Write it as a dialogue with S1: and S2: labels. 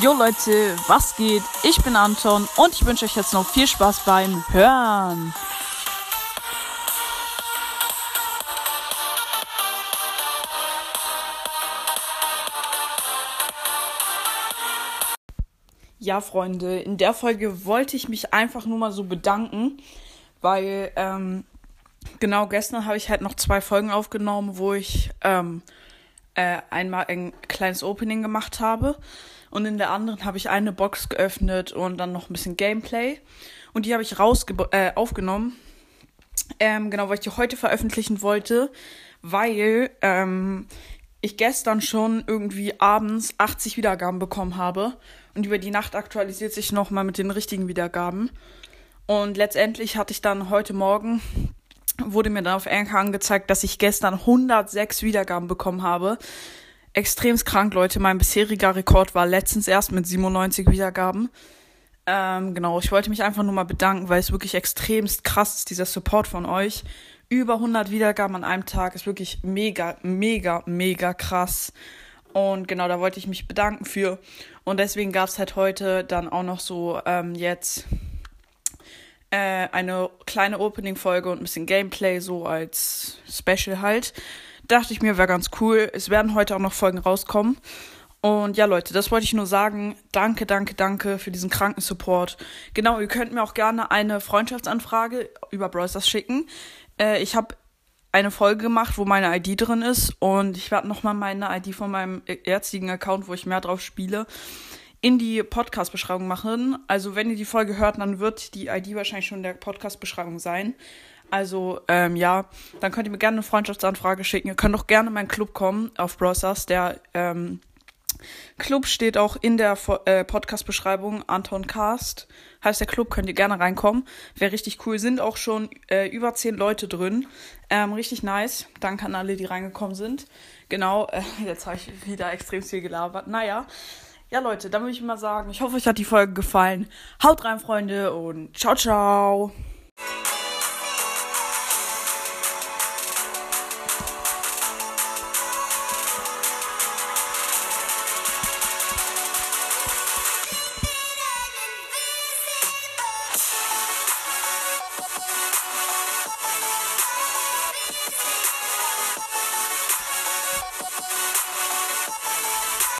S1: Jo Leute, was geht? Ich bin Anton und ich wünsche euch jetzt noch viel Spaß beim Hören. Ja, Freunde, in der Folge wollte ich mich einfach nur mal so bedanken, weil ähm, genau gestern habe ich halt noch zwei Folgen aufgenommen, wo ich ähm, äh, einmal ein kleines Opening gemacht habe und in der anderen habe ich eine Box geöffnet und dann noch ein bisschen Gameplay und die habe ich rausge äh, aufgenommen. Ähm, genau, weil ich die heute veröffentlichen wollte, weil ähm, ich gestern schon irgendwie abends 80 Wiedergaben bekommen habe und über die Nacht aktualisiert sich nochmal mit den richtigen Wiedergaben. Und letztendlich hatte ich dann heute Morgen wurde mir dann auf Anchor angezeigt, dass ich gestern 106 Wiedergaben bekommen habe. Extremst krank, Leute. Mein bisheriger Rekord war letztens erst mit 97 Wiedergaben. Ähm, genau, ich wollte mich einfach nur mal bedanken, weil es wirklich extremst krass ist, dieser Support von euch. Über 100 Wiedergaben an einem Tag ist wirklich mega, mega, mega krass. Und genau, da wollte ich mich bedanken für. Und deswegen gab es halt heute dann auch noch so ähm, jetzt äh, eine kleine Opening-Folge und ein bisschen Gameplay, so als Special halt. Dachte ich mir, wäre ganz cool. Es werden heute auch noch Folgen rauskommen. Und ja, Leute, das wollte ich nur sagen. Danke, danke, danke für diesen kranken Support. Genau, ihr könnt mir auch gerne eine Freundschaftsanfrage über Browsers schicken. Äh, ich habe eine Folge gemacht, wo meine ID drin ist und ich werde nochmal meine ID von meinem jetzigen Account, wo ich mehr drauf spiele, in die Podcast-Beschreibung machen. Also wenn ihr die Folge hört, dann wird die ID wahrscheinlich schon in der Podcast-Beschreibung sein. Also ähm, ja, dann könnt ihr mir gerne eine Freundschaftsanfrage schicken. Ihr könnt auch gerne in meinen Club kommen auf Browsers. Der ähm, Club steht auch in der äh, Podcast-Beschreibung. Anton Cast heißt der Club, könnt ihr gerne reinkommen. Wäre richtig cool. Sind auch schon äh, über zehn Leute drin. Ähm, richtig nice. Danke an alle, die reingekommen sind. Genau, äh, jetzt habe ich wieder extrem viel gelabert. Naja. Ja, Leute, dann würde ich mal sagen, ich hoffe, euch hat die Folge gefallen. Haut rein, Freunde, und ciao, ciao.